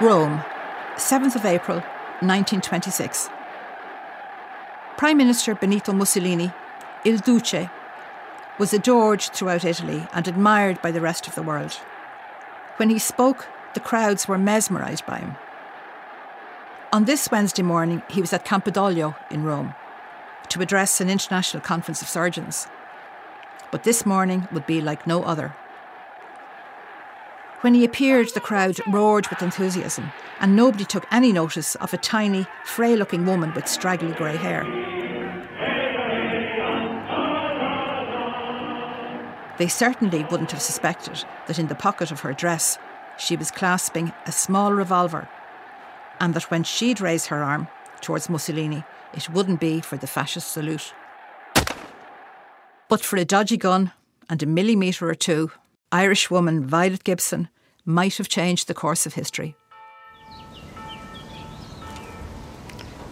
Rome, 7th of April 1926. Prime Minister Benito Mussolini, Il Duce, was adored throughout Italy and admired by the rest of the world. When he spoke, the crowds were mesmerised by him. On this Wednesday morning, he was at Campidoglio in Rome to address an international conference of surgeons. But this morning would be like no other. When he appeared, the crowd roared with enthusiasm, and nobody took any notice of a tiny, frail looking woman with straggly grey hair. They certainly wouldn't have suspected that in the pocket of her dress she was clasping a small revolver, and that when she'd raise her arm towards Mussolini, it wouldn't be for the fascist salute. But for a dodgy gun and a millimetre or two, Irish woman Violet Gibson might have changed the course of history.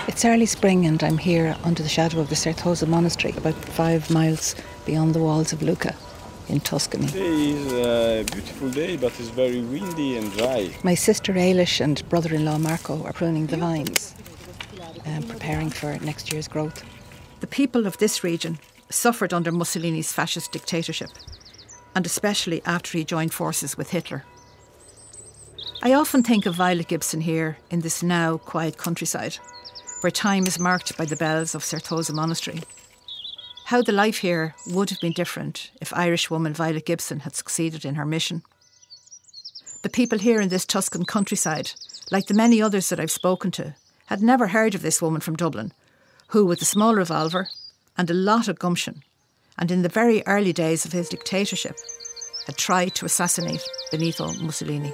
It's early spring, and I'm here under the shadow of the Certosa Monastery, about five miles beyond the walls of Lucca in Tuscany. Today is a beautiful day, but it's very windy and dry. My sister Ailish and brother in law Marco are pruning the vines, and preparing for next year's growth. The people of this region suffered under Mussolini's fascist dictatorship, and especially after he joined forces with Hitler. I often think of Violet Gibson here in this now quiet countryside, where time is marked by the bells of Certosa Monastery. How the life here would have been different if Irish woman Violet Gibson had succeeded in her mission. The people here in this Tuscan countryside, like the many others that I've spoken to, had never heard of this woman from Dublin, who, with a small revolver and a lot of gumption, and in the very early days of his dictatorship, had tried to assassinate Benito Mussolini.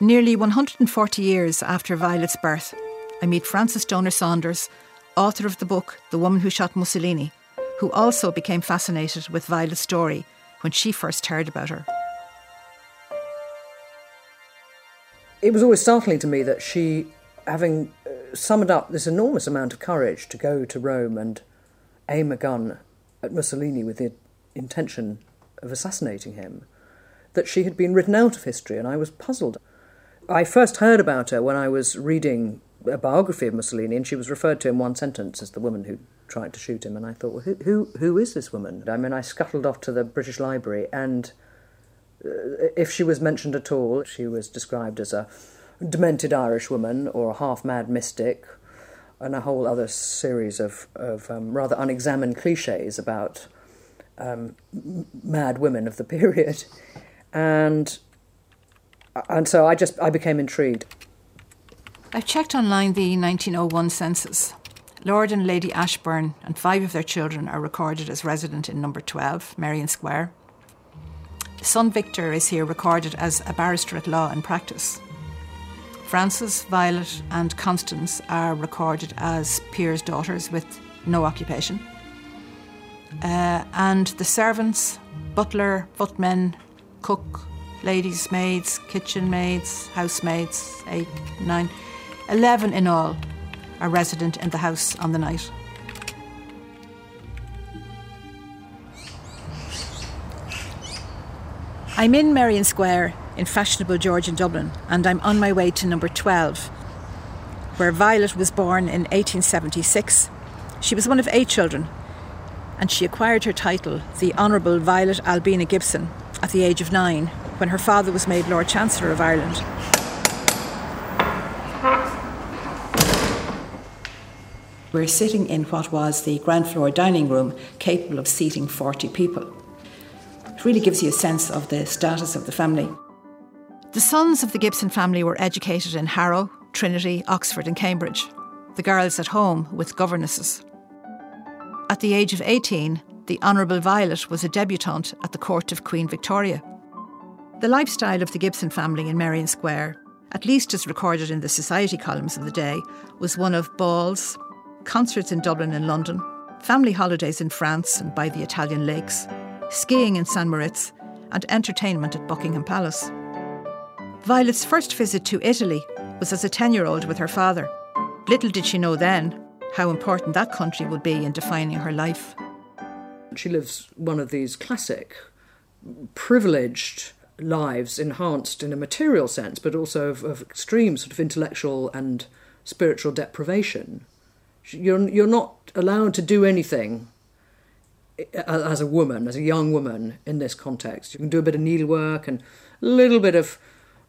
Nearly 140 years after Violet's birth, I meet Frances Stonor Saunders, author of the book The Woman Who Shot Mussolini, who also became fascinated with Violet's story when she first heard about her. It was always startling to me that she, having summoned up this enormous amount of courage to go to Rome and aim a gun at Mussolini with the intention of assassinating him, that she had been written out of history, and I was puzzled. I first heard about her when I was reading a biography of Mussolini, and she was referred to in one sentence as the woman who tried to shoot him. And I thought, well, who who, who is this woman? I mean, I scuttled off to the British Library, and uh, if she was mentioned at all, she was described as a demented Irish woman or a half mad mystic, and a whole other series of of um, rather unexamined cliches about um, mad women of the period, and and so I just I became intrigued. I've checked online the 1901 census. Lord and Lady Ashbourne and five of their children are recorded as resident in number 12, Merrion Square. Son Victor is here recorded as a barrister at law in practice. Frances, Violet, and Constance are recorded as peers' daughters with no occupation. Uh, and the servants, butler, footmen, cook, ladies' maids, kitchen maids, housemaids, eight, nine, eleven in all, are resident in the house on the night. I'm in Merrion Square in fashionable Georgian Dublin, and I'm on my way to number 12, where Violet was born in 1876. She was one of eight children, and she acquired her title, the Honourable Violet Albina Gibson, at the age of nine, when her father was made Lord Chancellor of Ireland. We're sitting in what was the ground floor dining room, capable of seating 40 people. It really gives you a sense of the status of the family. The sons of the Gibson family were educated in Harrow, Trinity, Oxford, and Cambridge. The girls at home with governesses. At the age of 18, the Honourable Violet was a debutante at the court of Queen Victoria. The lifestyle of the Gibson family in Merrion Square, at least as recorded in the society columns of the day, was one of balls, concerts in Dublin and London, family holidays in France and by the Italian lakes, skiing in St Moritz, and entertainment at Buckingham Palace. Violet's first visit to Italy was as a 10 year old with her father. Little did she know then how important that country would be in defining her life. She lives one of these classic privileged lives enhanced in a material sense, but also of, of extreme sort of intellectual and spiritual deprivation. You're, you're not allowed to do anything eh, as a woman, as a young woman in this context. You can do a bit of needlework and a little bit of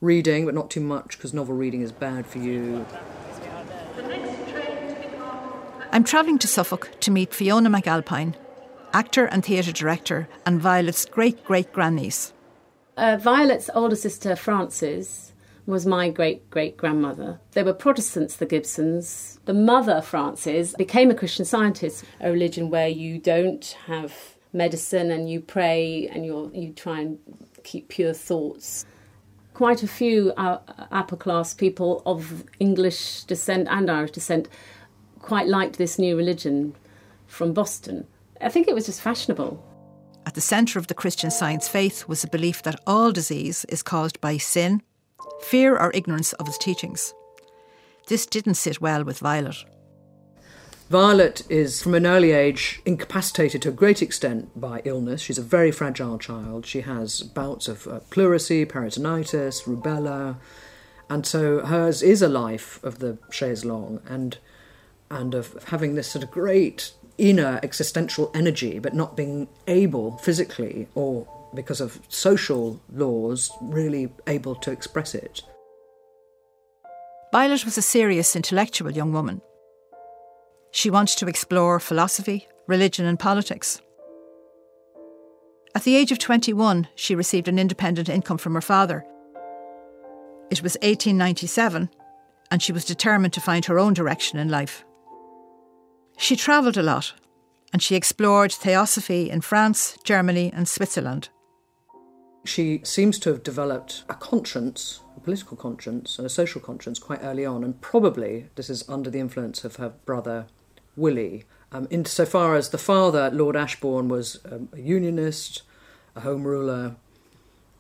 reading, but not too much because novel reading is bad for you. I'm travelling to Suffolk to meet Fiona McAlpine, actor and theatre director, and Violet's great great grandniece. Uh, Violet's older sister, Frances, was my great great grandmother. They were Protestants, the Gibsons. The mother, Frances, became a Christian scientist, a religion where you don't have medicine and you pray and you you try and keep pure thoughts. Quite a few uh, upper class people of English descent and Irish descent quite liked this new religion from Boston. I think it was just fashionable. At the centre of the Christian science faith was the belief that all disease is caused by sin, fear, or ignorance of its teachings. This didn't sit well with Violet. Violet is, from an early age, incapacitated to a great extent by illness. She's a very fragile child. She has bouts of uh, pleurisy, peritonitis, rubella, and so hers is a life of the chaise longue and and of having this sort of great inner existential energy, but not being able physically or because of social laws, really able to express it. Violet was a serious intellectual young woman. She wanted to explore philosophy, religion, and politics. At the age of 21, she received an independent income from her father. It was 1897, and she was determined to find her own direction in life. She travelled a lot and she explored theosophy in France, Germany, and Switzerland. She seems to have developed a conscience, a political conscience, and a social conscience quite early on, and probably this is under the influence of her brother Willie. Um, insofar as the father, Lord Ashbourne, was um, a unionist, a home ruler,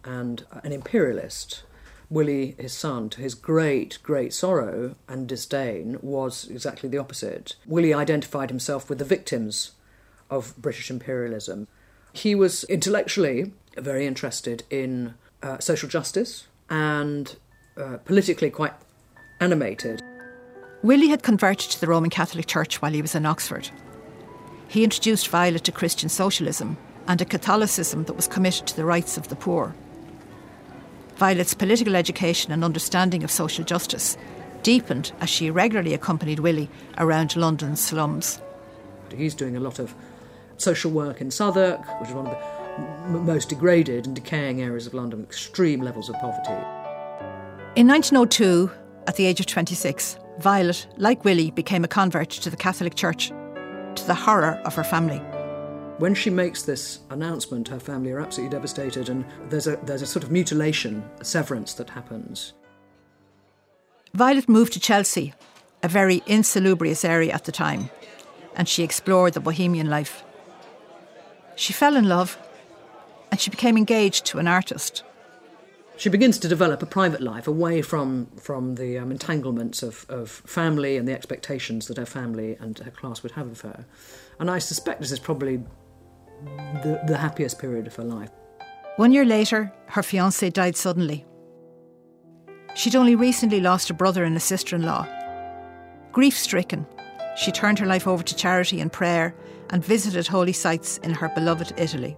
and an imperialist, Willie, his son, to his great, great sorrow and disdain, was exactly the opposite. Willie identified himself with the victims of British imperialism. He was intellectually very interested in uh, social justice and uh, politically quite animated. Willie had converted to the Roman Catholic Church while he was in Oxford. He introduced Violet to Christian socialism and a Catholicism that was committed to the rights of the poor. Violet's political education and understanding of social justice deepened as she regularly accompanied Willie around London's slums. He's doing a lot of social work in Southwark, which is one of the most degraded and decaying areas of London, extreme levels of poverty. In 1902, at the age of 26, Violet, like Willie, became a convert to the Catholic Church, to the horror of her family. When she makes this announcement, her family are absolutely devastated, and there's a, there's a sort of mutilation, a severance that happens. Violet moved to Chelsea, a very insalubrious area at the time, and she explored the bohemian life. She fell in love, and she became engaged to an artist. She begins to develop a private life away from, from the um, entanglements of, of family and the expectations that her family and her class would have of her. And I suspect this is probably the, the happiest period of her life. One year later, her fiance died suddenly. She'd only recently lost a brother and a sister in law. Grief stricken, she turned her life over to charity and prayer and visited holy sites in her beloved Italy.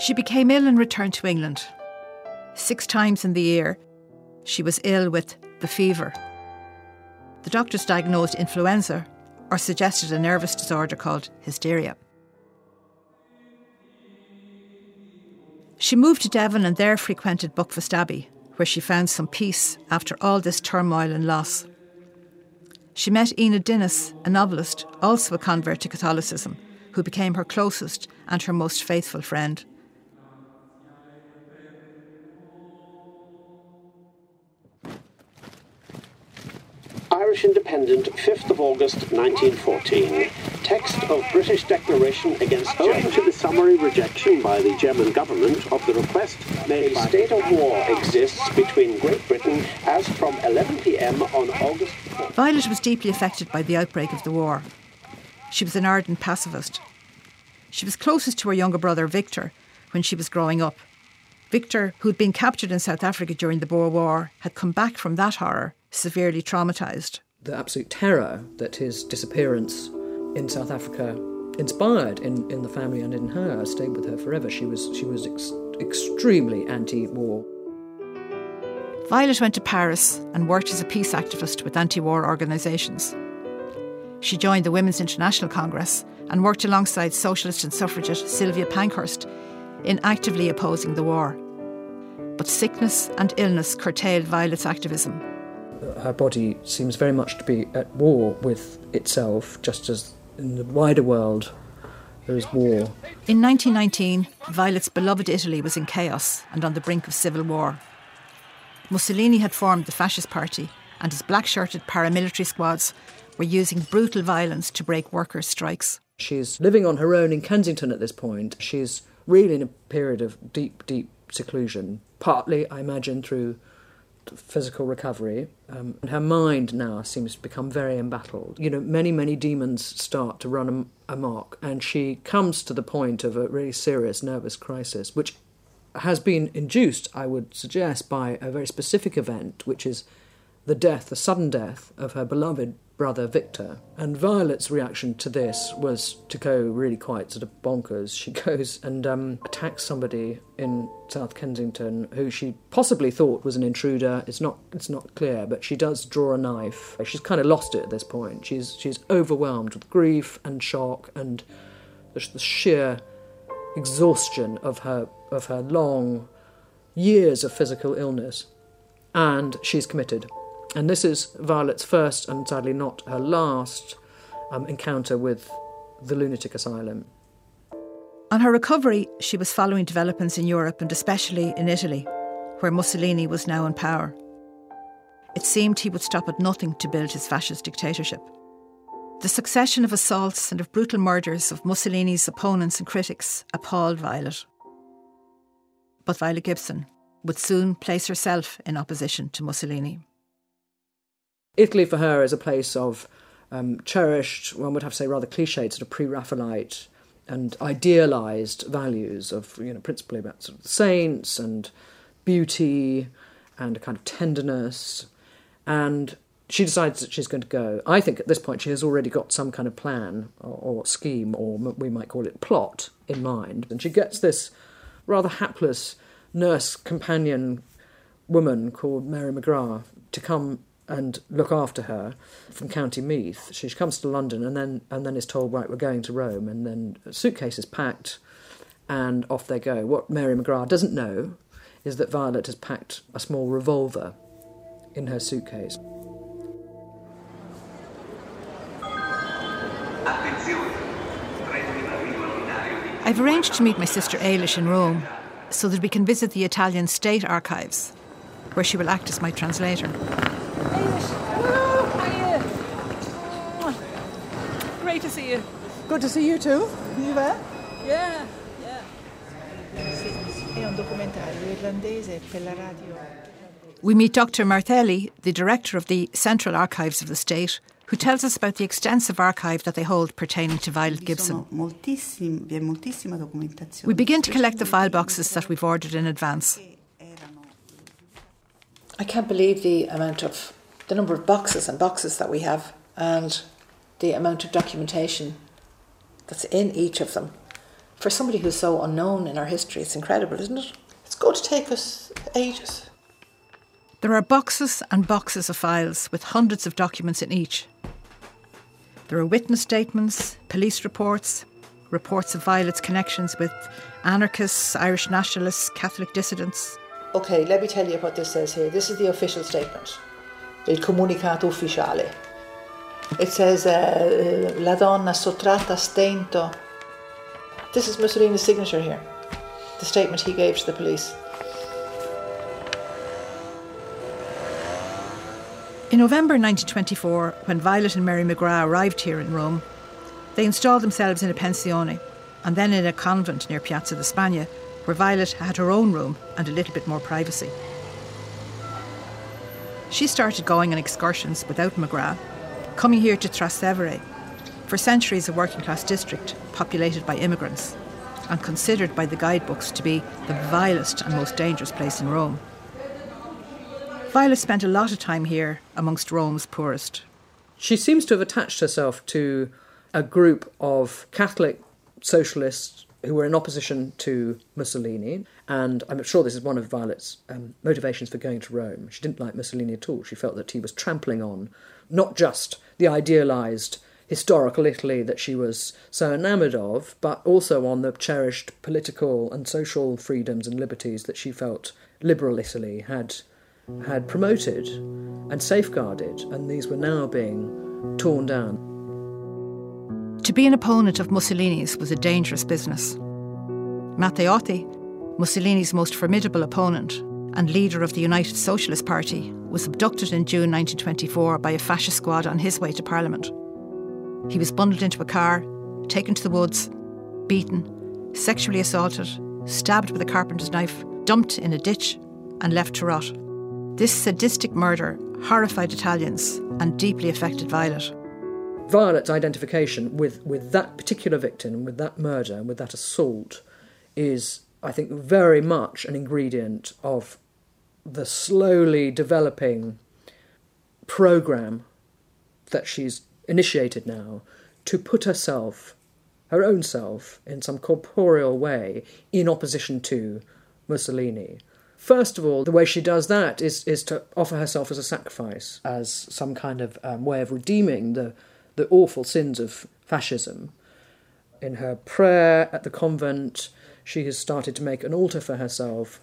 She became ill and returned to England. Six times in the year, she was ill with the fever. The doctors diagnosed influenza or suggested a nervous disorder called hysteria. She moved to Devon and there frequented Buckfast Abbey, where she found some peace after all this turmoil and loss. She met Enid Dinnis, a novelist, also a convert to Catholicism, who became her closest and her most faithful friend. Irish Independent, 5th of August 1914. Text of British Declaration against oh. Owing to the summary rejection by the German government of the request made a state of war exists between Great Britain as from 11 p.m. on August 4th. Violet was deeply affected by the outbreak of the war. She was an ardent pacifist. She was closest to her younger brother, Victor, when she was growing up. Victor, who'd been captured in South Africa during the Boer War, had come back from that horror severely traumatised. The absolute terror that his disappearance in South Africa inspired in, in the family and in her stayed with her forever. She was, she was ex- extremely anti war. Violet went to Paris and worked as a peace activist with anti war organisations. She joined the Women's International Congress and worked alongside socialist and suffragette Sylvia Pankhurst in actively opposing the war. But sickness and illness curtailed Violet's activism. Her body seems very much to be at war with itself, just as in the wider world there is war. In 1919, Violet's beloved Italy was in chaos and on the brink of civil war. Mussolini had formed the Fascist Party, and his black shirted paramilitary squads were using brutal violence to break workers' strikes. She's living on her own in Kensington at this point. She's really in a period of deep, deep seclusion, partly, I imagine, through physical recovery. Um, and her mind now seems to become very embattled. You know, many, many demons start to run am- amok, and she comes to the point of a really serious nervous crisis, which has been induced, I would suggest, by a very specific event, which is the death, the sudden death of her beloved brother Victor. And Violet's reaction to this was to go really quite sort of bonkers. She goes and um, attacks somebody in South Kensington who she possibly thought was an intruder. It's not. It's not clear, but she does draw a knife. She's kind of lost it at this point. She's she's overwhelmed with grief and shock and the, the sheer exhaustion of her of her long years of physical illness, and she's committed. And this is Violet's first and sadly not her last um, encounter with the lunatic asylum. On her recovery, she was following developments in Europe and especially in Italy, where Mussolini was now in power. It seemed he would stop at nothing to build his fascist dictatorship. The succession of assaults and of brutal murders of Mussolini's opponents and critics appalled Violet. But Violet Gibson would soon place herself in opposition to Mussolini. Italy for her is a place of um, cherished, one would have to say rather cliched, sort of pre Raphaelite and idealized values of, you know, principally about sort of saints and beauty and a kind of tenderness. And she decides that she's going to go. I think at this point she has already got some kind of plan or, or scheme, or we might call it plot, in mind. And she gets this rather hapless nurse companion woman called Mary McGrath to come and look after her from County Meath. She comes to London and then and then is told, right, we're going to Rome, and then suitcases packed, and off they go. What Mary McGrath doesn't know is that Violet has packed a small revolver in her suitcase. I've arranged to meet my sister Ailish in Rome so that we can visit the Italian State Archives, where she will act as my translator. Great to see you. Good to see you too. You there? Yeah, yeah. È un documentario irlandese per la radio. We meet Dr. Martelli, the director of the Central Archives of the State, who tells us about the extensive archive that they hold pertaining to Violet Gibson. We begin to collect the file boxes that we've ordered in advance. I can't believe the amount of the number of boxes and boxes that we have and the amount of documentation that's in each of them. For somebody who's so unknown in our history, it's incredible, isn't it? It's going to take us ages. There are boxes and boxes of files with hundreds of documents in each. There are witness statements, police reports, reports of Violet's connections with anarchists, Irish nationalists, Catholic dissidents. Okay, let me tell you what this says here. This is the official statement. Il comunicato ufficiale. It says, uh, La donna sottratta stento. This is Mussolini's signature here. The statement he gave to the police. In November 1924, when Violet and Mary McGrath arrived here in Rome, they installed themselves in a pensione and then in a convent near Piazza di Spagna, where Violet had her own room and a little bit more privacy. She started going on excursions without McGrath, coming here to Trastevere, for centuries a working class district populated by immigrants. and considered by the guidebooks to be the vilest and most dangerous place in Rome. Violet spent a lot of time here amongst Rome's poorest. She seems to have attached herself to a group of Catholic socialists who were in opposition to Mussolini. And I'm sure this is one of Violet's um, motivations for going to Rome. She didn't like Mussolini at all. She felt that he was trampling on not just the idealised historical Italy that she was so enamoured of, but also on the cherished political and social freedoms and liberties that she felt liberal Italy had had promoted and safeguarded, and these were now being torn down. To be an opponent of Mussolini's was a dangerous business. Matteotti, Mussolini's most formidable opponent and leader of the United Socialist Party, was abducted in June 1924 by a fascist squad on his way to Parliament. He was bundled into a car, taken to the woods, beaten, sexually assaulted, stabbed with a carpenter's knife, dumped in a ditch, and left to rot. This sadistic murder horrified Italians and deeply affected Violet. Violet's identification with, with that particular victim, with that murder, and with that assault, is, I think, very much an ingredient of the slowly developing program that she's initiated now to put herself, her own self, in some corporeal way in opposition to Mussolini. First of all, the way she does that is, is to offer herself as a sacrifice, as some kind of um, way of redeeming the, the awful sins of fascism. In her prayer at the convent, she has started to make an altar for herself.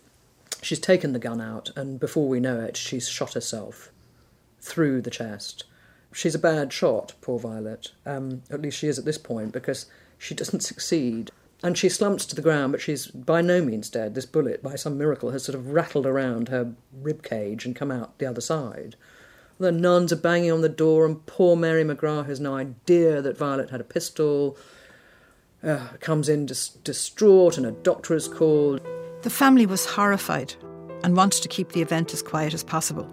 She's taken the gun out, and before we know it, she's shot herself through the chest she's a bad shot, poor Violet. Um, at least she is at this point because she doesn't succeed. And she slumps to the ground, but she's by no means dead. This bullet, by some miracle, has sort of rattled around her rib cage and come out the other side. The nuns are banging on the door, and poor Mary McGrath has no idea that Violet had a pistol. Uh, comes in dis- distraught, and a doctor is called. The family was horrified and wanted to keep the event as quiet as possible.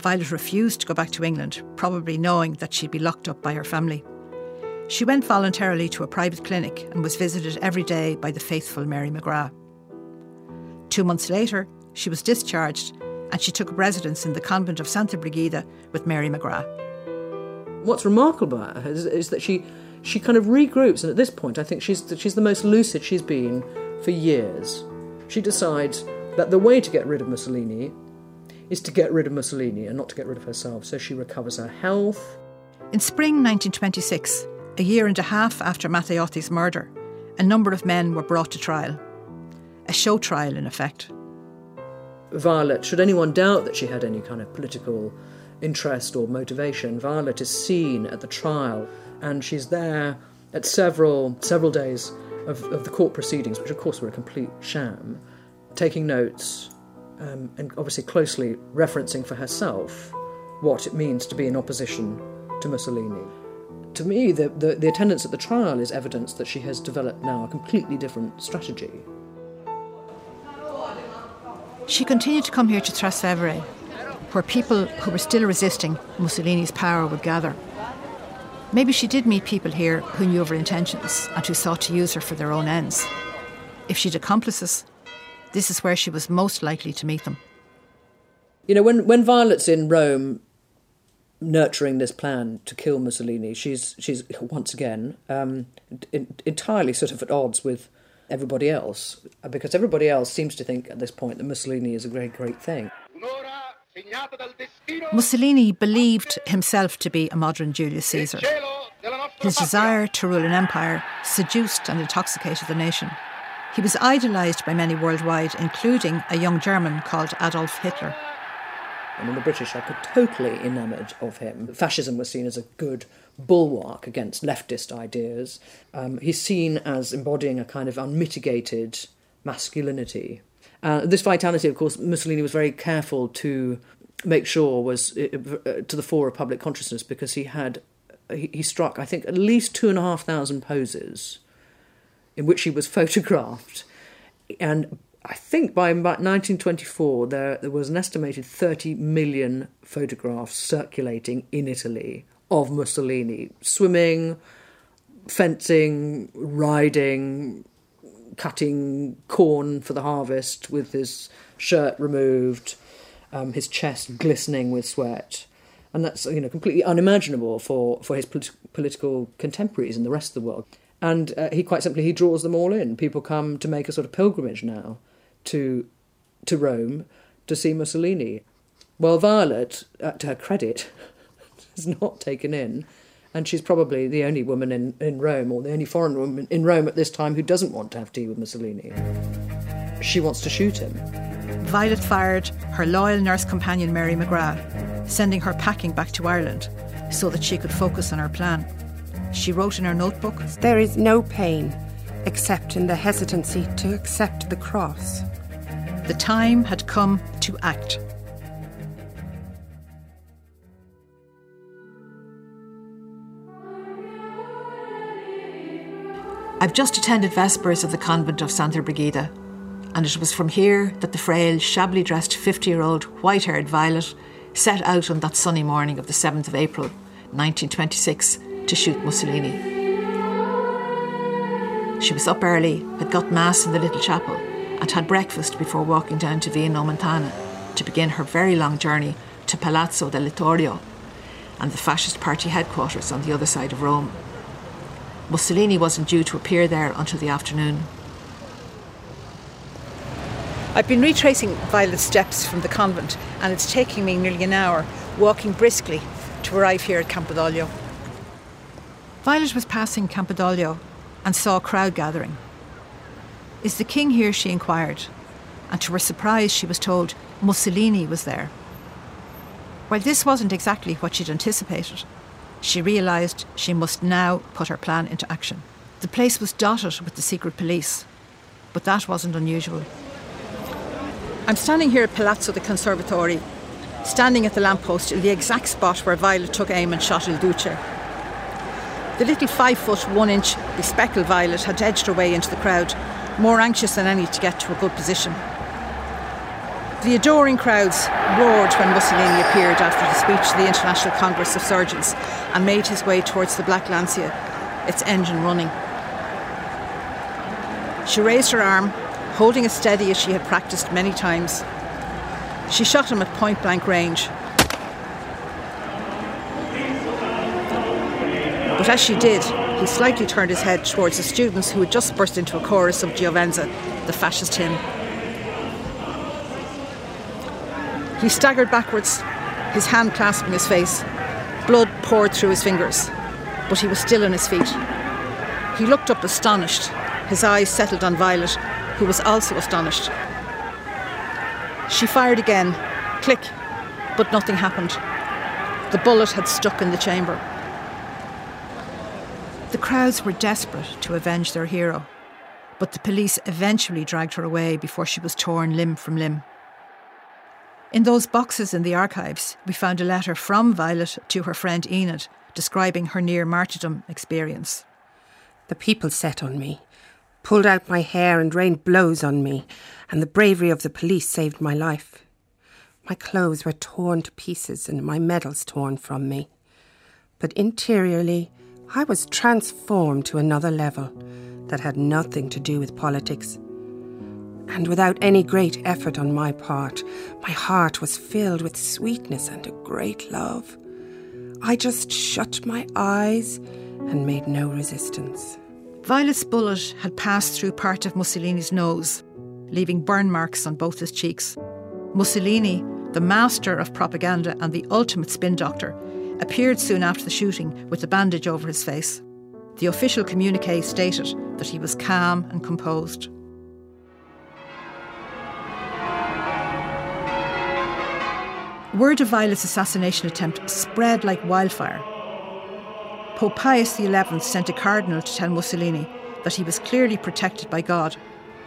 Violet refused to go back to England, probably knowing that she'd be locked up by her family. She went voluntarily to a private clinic and was visited every day by the faithful Mary McGrath. Two months later, she was discharged and she took up residence in the convent of Santa Brigida with Mary McGrath. What's remarkable about her is, is, that she, she kind of regroups, and at this point, I think she's, she's the most lucid she's been for years. She decides that the way to get rid of Mussolini is to get rid of Mussolini and not to get rid of herself, so she recovers her health. In spring 1926, a year and a half after Matteotti's murder, a number of men were brought to trial. A show trial, in effect. Violet, should anyone doubt that she had any kind of political interest or motivation, Violet is seen at the trial and she's there at several several days of, of the court proceedings, which of course were a complete sham, taking notes, um, and obviously closely referencing for herself what it means to be in opposition to Mussolini. To me, the, the, the attendance at the trial is evidence that she has developed now a completely different strategy. She continued to come here to Trastevere, where people who were still resisting Mussolini's power would gather. Maybe she did meet people here who knew of her intentions and who sought to use her for their own ends. If she'd accomplices, this is where she was most likely to meet them. You know, when, when Violet's in Rome nurturing this plan to kill Mussolini, she's, she's once again um, in, entirely sort of at odds with everybody else, because everybody else seems to think at this point that Mussolini is a great, great thing. Mussolini believed himself to be a modern Julius Caesar. His desire to rule an empire seduced and intoxicated the nation. He was idolised by many worldwide, including a young German called Adolf Hitler. I mean, the British are totally enamoured of him. Fascism was seen as a good bulwark against leftist ideas. Um, he's seen as embodying a kind of unmitigated masculinity. Uh, this vitality, of course, Mussolini was very careful to make sure was uh, uh to the fore of public consciousness because he had he, he struck, I think, at least two and a half thousand poses in which he was photographed. And I think by about 1924, there, there was an estimated 30 million photographs circulating in Italy of Mussolini swimming, fencing, riding, cutting corn for the harvest with his shirt removed, um, his chest glistening with sweat. And that's you know completely unimaginable for, for his polit- political contemporaries in the rest of the world. And uh, he quite simply he draws them all in. People come to make a sort of pilgrimage now to to Rome to see Mussolini. Well, Violet, uh, to her credit, is not taken in, and she's probably the only woman in, in Rome, or the only foreign woman in Rome at this time, who doesn't want to have tea with Mussolini. She wants to shoot him. Violet fired her loyal nurse companion Mary McGrath, sending her packing back to Ireland so that she could focus on her plan. She wrote in her notebook There is no pain except in the hesitancy to accept the cross. The time had come to act. I've just attended Vespers of the convent of Santa Brigida, and it was from here that the frail, shabbily dressed 50 year old, white haired Violet set out on that sunny morning of the 7th of April, 1926, to shoot Mussolini. She was up early, had got Mass in the little chapel, and had breakfast before walking down to Via Nomentana to begin her very long journey to Palazzo del Littorio and the fascist party headquarters on the other side of Rome. Mussolini wasn't due to appear there until the afternoon. I've been retracing Violet's steps from the convent, and it's taking me nearly an hour, walking briskly, to arrive here at Campidoglio. Violet was passing Campidoglio and saw a crowd gathering. Is the king here? she inquired, and to her surprise, she was told Mussolini was there. While this wasn't exactly what she'd anticipated, she realised she must now put her plan into action. The place was dotted with the secret police, but that wasn't unusual. I'm standing here at Palazzo de Conservatori, standing at the lamppost in the exact spot where Violet took aim and shot Il Duce. The little five foot, one inch bespectacled Violet had edged her way into the crowd, more anxious than any to get to a good position. The adoring crowds roared when Mussolini appeared after his speech to the International Congress of Surgeons and made his way towards the Black Lancia, its engine running. She raised her arm, holding it steady as she had practiced many times. She shot him at point blank range. But as she did, he slightly turned his head towards the students who had just burst into a chorus of Giovinezza, the fascist hymn. He staggered backwards, his hand clasping his face. Blood poured through his fingers, but he was still on his feet. He looked up astonished. His eyes settled on Violet, who was also astonished. She fired again, click, but nothing happened. The bullet had stuck in the chamber. The crowds were desperate to avenge their hero, but the police eventually dragged her away before she was torn limb from limb. In those boxes in the archives, we found a letter from Violet to her friend Enid describing her near martyrdom experience. The people set on me, pulled out my hair and rained blows on me, and the bravery of the police saved my life. My clothes were torn to pieces and my medals torn from me. But interiorly, I was transformed to another level that had nothing to do with politics. And without any great effort on my part, my heart was filled with sweetness and a great love. I just shut my eyes and made no resistance. Violet's bullet had passed through part of Mussolini's nose, leaving burn marks on both his cheeks. Mussolini, the master of propaganda and the ultimate spin doctor, appeared soon after the shooting with a bandage over his face. The official communique stated that he was calm and composed. Word of Violet's assassination attempt spread like wildfire. Pope Pius XI sent a cardinal to tell Mussolini that he was clearly protected by God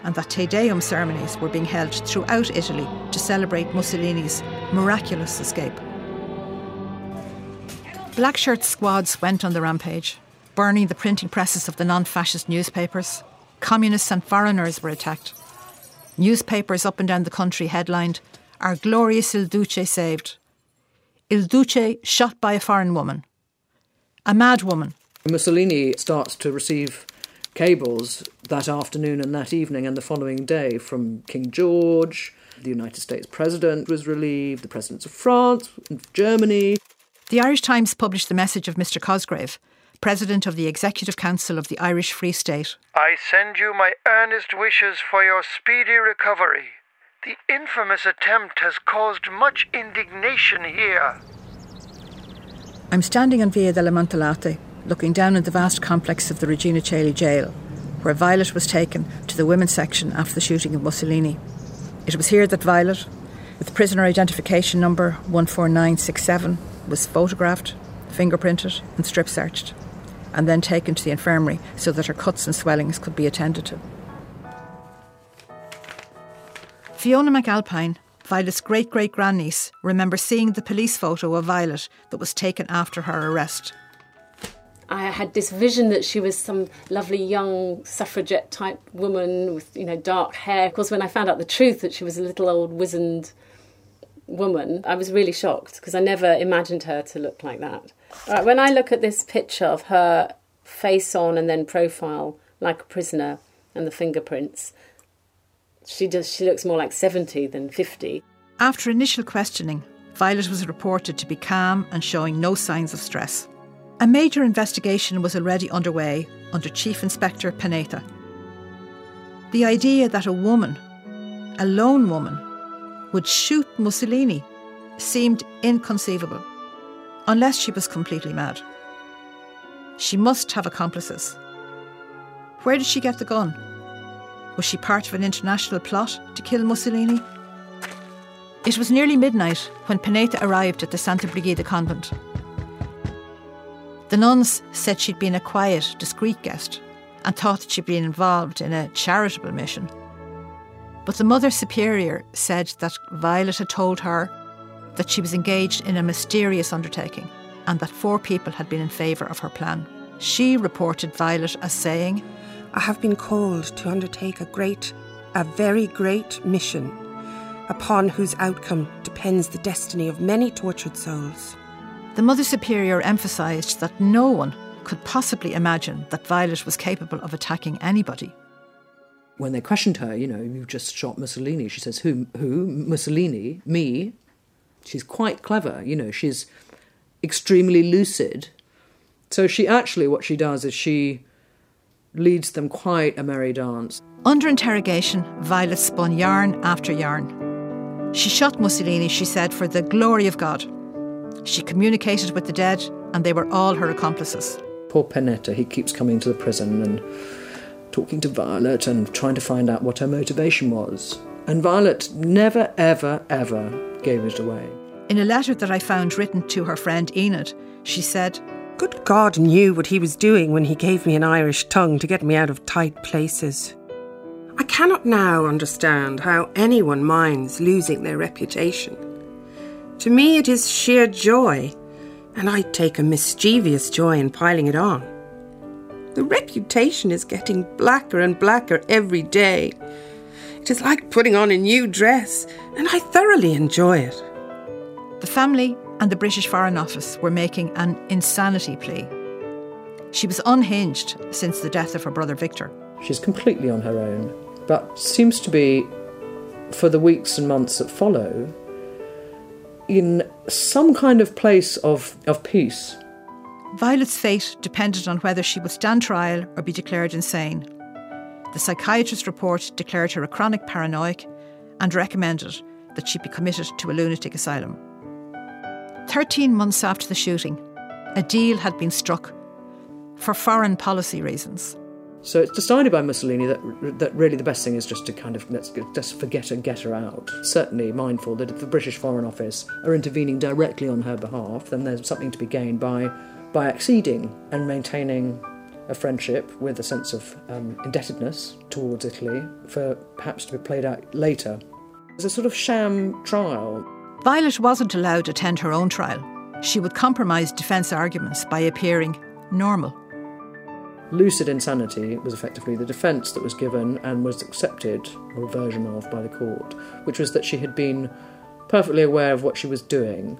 and that Te Deum ceremonies were being held throughout Italy to celebrate Mussolini's miraculous escape. Black shirt squads went on the rampage, burning the printing presses of the non fascist newspapers. Communists and foreigners were attacked. Newspapers up and down the country headlined, Our glorious Il Duce saved. Il Duce shot by a foreign woman. A mad woman. Mussolini starts to receive cables that afternoon and that evening and the following day from King George. The United States President was relieved, the Presidents of France and Germany. The Irish Times published the message of Mr. Cosgrave, President of the Executive Council of the Irish Free State. I send you my earnest wishes for your speedy recovery. The infamous attempt has caused much indignation here. I'm standing on Via della Mantellate, looking down at the vast complex of the Regina Coeli jail, where Violet was taken to the women's section after the shooting of Mussolini. It was here that Violet, with prisoner identification number 14967, was photographed, fingerprinted, and strip searched, and then taken to the infirmary so that her cuts and swellings could be attended to. Fiona McAlpine, Violet's great great grandniece, remembers seeing the police photo of Violet that was taken after her arrest. I had this vision that she was some lovely young suffragette type woman with you know dark hair. Of course, when I found out the truth that she was a little old wizened woman, I was really shocked because I never imagined her to look like that. Right, when I look at this picture of her face on and then profile like a prisoner and the fingerprints, she does. She looks more like seventy than fifty. After initial questioning, Violet was reported to be calm and showing no signs of stress. A major investigation was already underway under Chief Inspector Panetta. The idea that a woman, a lone woman, would shoot Mussolini seemed inconceivable, unless she was completely mad. She must have accomplices. Where did she get the gun? Was she part of an international plot to kill Mussolini? It was nearly midnight when Panetta arrived at the Santa Brigida convent. The nuns said she'd been a quiet, discreet guest and thought that she'd been involved in a charitable mission. But the Mother Superior said that Violet had told her that she was engaged in a mysterious undertaking and that four people had been in favour of her plan. She reported Violet as saying, I have been called to undertake a great, a very great mission, upon whose outcome depends the destiny of many tortured souls. The Mother Superior emphasised that no one could possibly imagine that Violet was capable of attacking anybody. When they questioned her, you know, you've just shot Mussolini. She says, Who? Who? Mussolini? Me? She's quite clever, you know, she's extremely lucid. So she actually, what she does is she leads them quite a merry dance. Under interrogation, Violet spun yarn after yarn. She shot Mussolini, she said, for the glory of God. She communicated with the dead, and they were all her accomplices. Poor Panetta, he keeps coming to the prison and talking to Violet and trying to find out what her motivation was. And Violet never, ever, ever gave it away. In a letter that I found written to her friend Enid, she said, Good God knew what he was doing when he gave me an Irish tongue to get me out of tight places. I cannot now understand how anyone minds losing their reputation. To me, it is sheer joy, and I take a mischievous joy in piling it on. The reputation is getting blacker and blacker every day. It is like putting on a new dress, and I thoroughly enjoy it. The family and the British Foreign Office were making an insanity plea. She was unhinged since the death of her brother Victor. She's completely on her own, but seems to be, for the weeks and months that follow, in some kind of place of, of peace. Violet's fate depended on whether she would stand trial or be declared insane. The psychiatrist's report declared her a chronic paranoic and recommended that she be committed to a lunatic asylum. Thirteen months after the shooting, a deal had been struck for foreign policy reasons. So it's decided by Mussolini that that really the best thing is just to kind of let's just forget and get her out. Certainly mindful that if the British Foreign Office are intervening directly on her behalf, then there's something to be gained by by acceding and maintaining a friendship with a sense of um, indebtedness towards Italy for perhaps to be played out later. There's a sort of sham trial. Violet wasn't allowed to attend her own trial. She would compromise defence arguments by appearing normal. Lucid insanity was effectively the defence that was given and was accepted, or a version of, by the court, which was that she had been perfectly aware of what she was doing,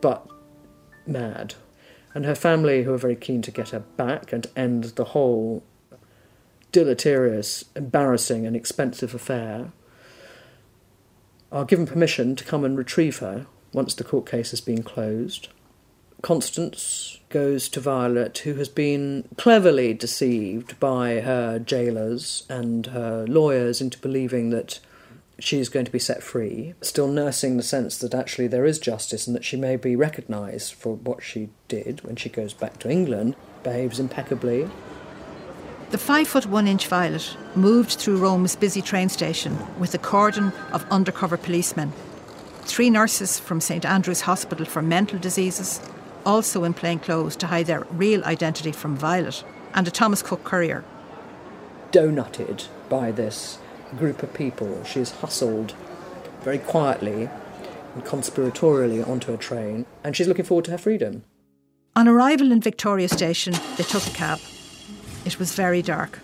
but mad. And her family, who are very keen to get her back and end the whole deleterious, embarrassing, and expensive affair, are given permission to come and retrieve her once the court case has been closed. Constance goes to Violet, who has been cleverly deceived by her jailers and her lawyers into believing that she's going to be set free, still nursing the sense that actually there is justice and that she may be recognised for what she did when she goes back to England, behaves impeccably. The five foot one inch Violet moved through Rome's busy train station with a cordon of undercover policemen. Three nurses from St Andrew's Hospital for Mental Diseases, also in plain clothes to hide their real identity from Violet, and a Thomas Cook courier. Donutted by this group of people, she is hustled very quietly and conspiratorially onto a train, and she's looking forward to her freedom. On arrival in Victoria Station, they took a cab. It was very dark.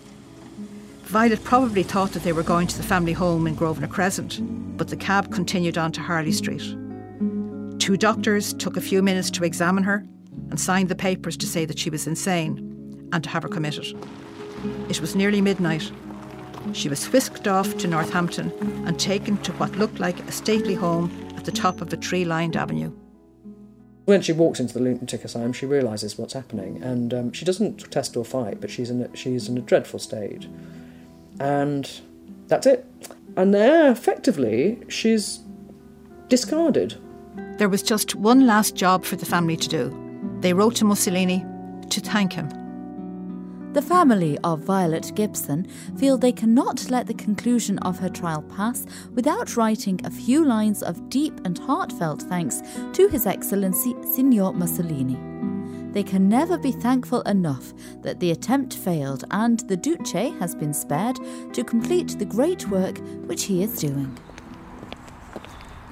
Violet probably thought that they were going to the family home in Grosvenor Crescent, but the cab continued on to Harley Street. Two doctors took a few minutes to examine her and signed the papers to say that she was insane and to have her committed. It was nearly midnight. She was whisked off to Northampton and taken to what looked like a stately home at the top of a tree lined avenue. When she walks into the lunatic asylum, she realises what's happening, and um, she doesn't test or fight, but she's in a, she's in a dreadful state, and that's it. And there, effectively, she's discarded. There was just one last job for the family to do. They wrote to Mussolini to thank him. The family of Violet Gibson feel they cannot let the conclusion of her trial pass without writing a few lines of deep and heartfelt thanks to His Excellency Signor Mussolini. They can never be thankful enough that the attempt failed and the Duce has been spared to complete the great work which he is doing.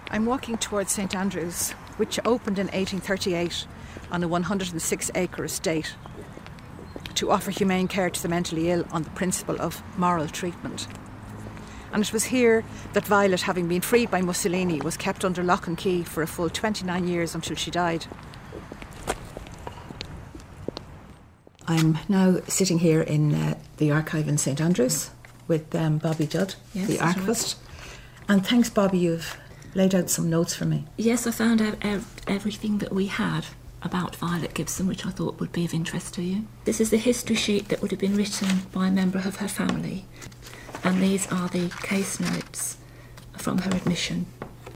I'm walking towards St Andrews, which opened in 1838 on a 106 acre estate to offer humane care to the mentally ill on the principle of moral treatment. And it was here that Violet, having been freed by Mussolini, was kept under lock and key for a full 29 years until she died. I'm now sitting here in uh, the archive in St Andrews with um, Bobby Judd, Yes, the that's archivist. And thanks, Bobby, you've laid out some notes for me. Yes, I found out ev- everything that we had about Violet Gibson, which I thought would be of interest to you. This is the history sheet that would have been written by a member of her family, and these are the case notes from her admission.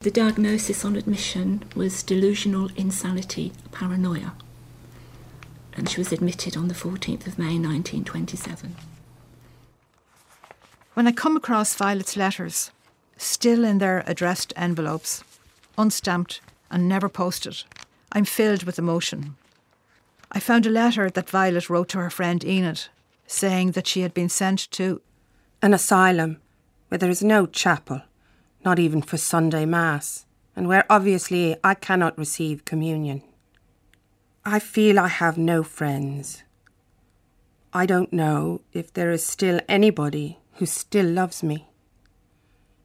The diagnosis on admission was delusional insanity paranoia, and she was admitted on the 14th of May 1927. When I come across Violet's letters, still in their addressed envelopes, unstamped and never posted, I'm filled with emotion. I found a letter that Violet wrote to her friend Enid, saying that she had been sent to An asylum where there is no chapel, not even for Sunday Mass, and where obviously I cannot receive communion. I feel I have no friends. I don't know if there is still anybody who still loves me.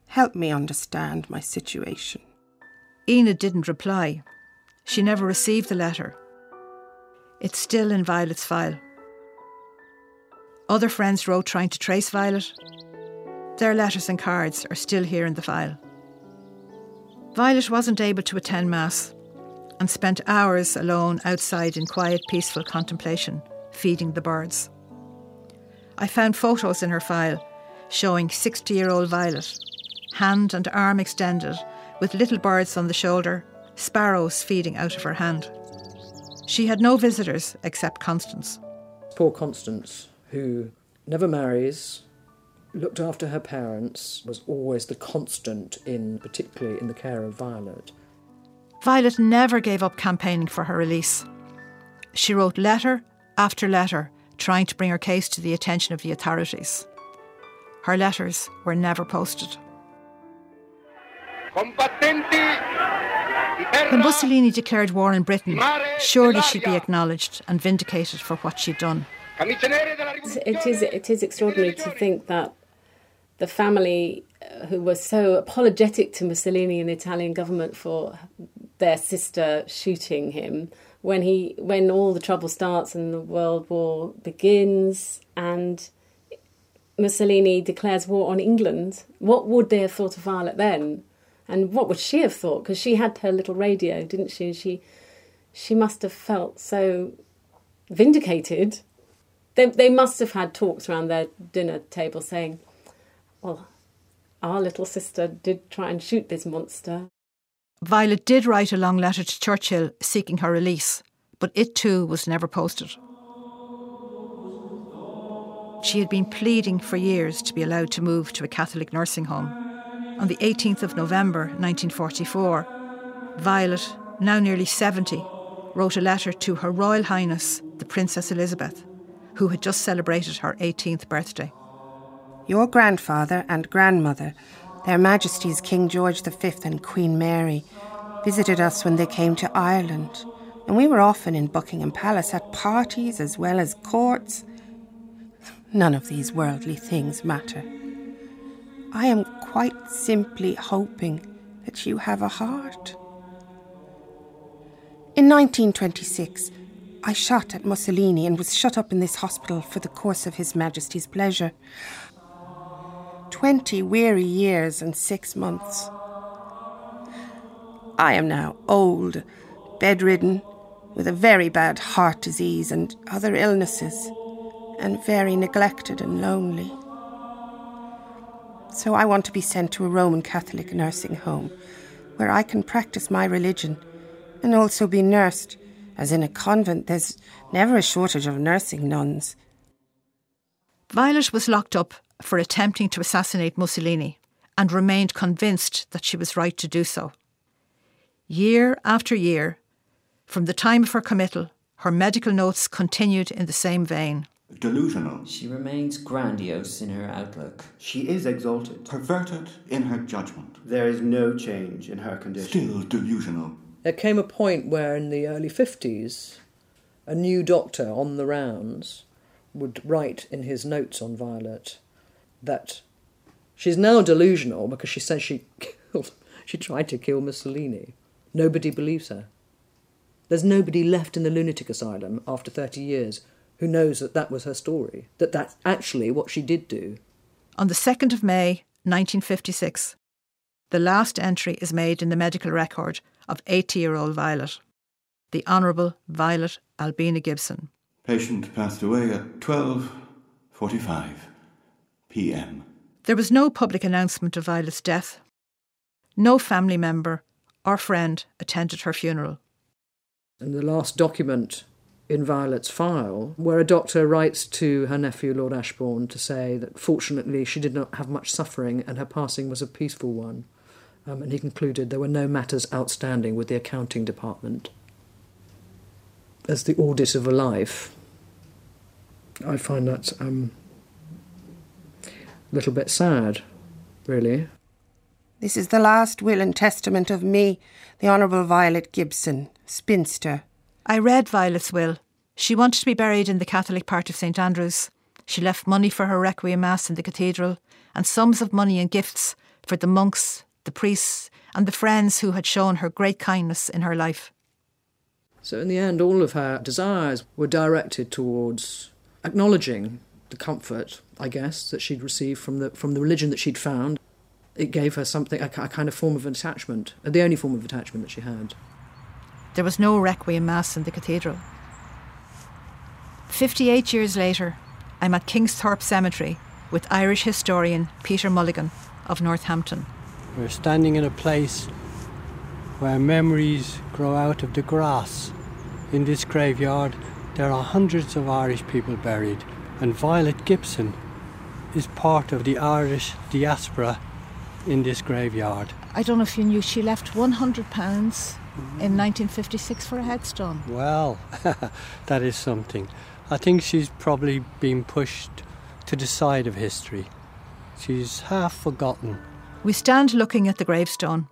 Help me understand my situation. Enid didn't reply. She never received the letter. It's still in Violet's file. Other friends wrote trying to trace Violet. Their letters and cards are still here in the file. Violet wasn't able to attend Mass and spent hours alone outside in quiet, peaceful contemplation, feeding the birds. I found photos in her file showing 60 year old Violet, hand and arm extended, with little birds on the shoulder, sparrows feeding out of her hand. She had no visitors except Constance. Poor Constance, who never marries, looked after her parents, was always the constant in, particularly in the care of Violet. Violet never gave up campaigning for her release. She wrote letter after letter trying to bring her case to the attention of the authorities. Her letters were never posted. When Mussolini declared war in Britain, surely she'd be acknowledged and vindicated for what she'd done. It is, it is extraordinary to think that the family uh, who was so apologetic to Mussolini and the Italian government for their sister shooting him when he when all the trouble starts and the world war begins and Mussolini declares war on England, what would they have thought of Violet then? And what would she have thought? Because she had her little radio, didn't she? She she must have felt so vindicated. They, they must have had talks around their dinner table saying, well, our little sister did try and shoot this monster. Violet did write a long letter to Churchill seeking her release, but it too was never posted. She had been pleading for years to be allowed to move to a Catholic nursing home. On the 18th of November 1944, Violet, now nearly 70, wrote a letter to Her Royal Highness the Princess Elizabeth, who had just celebrated her 18th birthday. Your grandfather and grandmother, Their Majesties King George V and Queen Mary, visited us when they came to Ireland, and we were often in Buckingham Palace at parties as well as courts. None of these worldly things matter. I am quite simply hoping that you have a heart. In 1926, I shot at Mussolini and was shut up in this hospital for the course of His Majesty's pleasure. Twenty weary years and six months. I am now old, bedridden, with a very bad heart disease and other illnesses, and very neglected and lonely. So I want to be sent to a Roman Catholic nursing home where I can practice my religion and also be nursed as in a convent, there's never a shortage of nursing nuns. Violet was locked up for attempting to assassinate Mussolini and remained convinced that she was right to do so. Year after year, from the time of her committal, her medical notes continued in the same vein. Delusional. She remains grandiose in her outlook. She is exalted. Perverted in her judgment. There is no change in her condition. Still delusional. There came a point where, in the early 50s, a new doctor on the rounds would write in his notes on Violet that she's now delusional because she says she killed, she tried to kill Mussolini. Nobody believes her. There's nobody left in the lunatic asylum after 30 years who knows that that was her story, that that's actually what she did do. On the 2nd of May 1956, the last entry is made in the medical record of 80 year old Violet, the Honourable Violet Albina Gibson. Patient passed away at 12.45 p.m. There was no public announcement of Violet's death. No family member or friend attended her funeral. And the last document in Violet's file, where a doctor writes to her nephew, Lord Ashbourne, to say that fortunately she did not have much suffering and her passing was a peaceful one. Um, and he concluded there were no matters outstanding with the accounting department. As the audit of a life, I find that um, a little bit sad, really. This is the last will and testament of me, the Honourable Violet Gibson, spinster. I read Violet's will. She wanted to be buried in the Catholic part of St Andrews. She left money for her requiem mass in the cathedral and sums of money and gifts for the monks, the priests, and the friends who had shown her great kindness in her life. So, in the end, all of her desires were directed towards acknowledging the comfort, I guess, that she'd received from the, from the religion that she'd found. It gave her something, a, a kind of form of attachment, the only form of attachment that she had. There was no requiem mass in the cathedral. 58 years later, I'm at Kingsthorpe Cemetery with Irish historian Peter Mulligan of Northampton. We're standing in a place where memories grow out of the grass. In this graveyard, there are hundreds of Irish people buried, and Violet Gibson is part of the Irish diaspora in this graveyard. I don't know if you knew she left £100 in 1956 for a headstone. Well, that is something. I think she's probably been pushed to the side of history. She's half forgotten. We stand looking at the gravestone,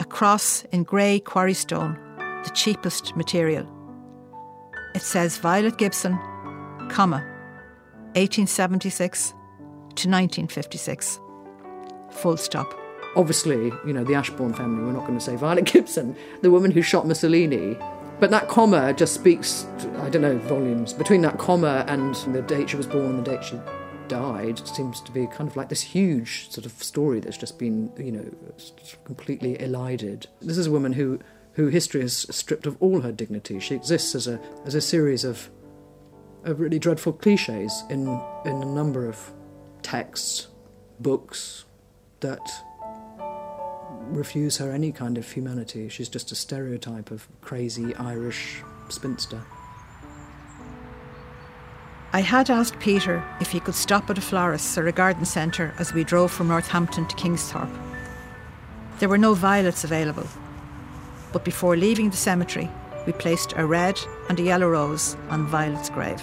a cross in grey quarry stone, the cheapest material. It says Violet Gibson, comma, 1876 to 1956. Full stop. Obviously, you know, the Ashbourne family were not going to say Violet Gibson, the woman who shot Mussolini. But that comma just speaks, I don't know, volumes. Between that comma and the date she was born, and the date she died seems to be kind of like this huge sort of story that's just been, you know, completely elided. This is a woman who, who history has stripped of all her dignity. She exists as a, as a series of, of really dreadful cliches in, in a number of texts, books that refuse her any kind of humanity. She's just a stereotype of crazy Irish spinster. I had asked Peter if he could stop at a florist's or a garden centre as we drove from Northampton to Kingsthorpe. There were no violets available, but before leaving the cemetery, we placed a red and a yellow rose on Violet's grave.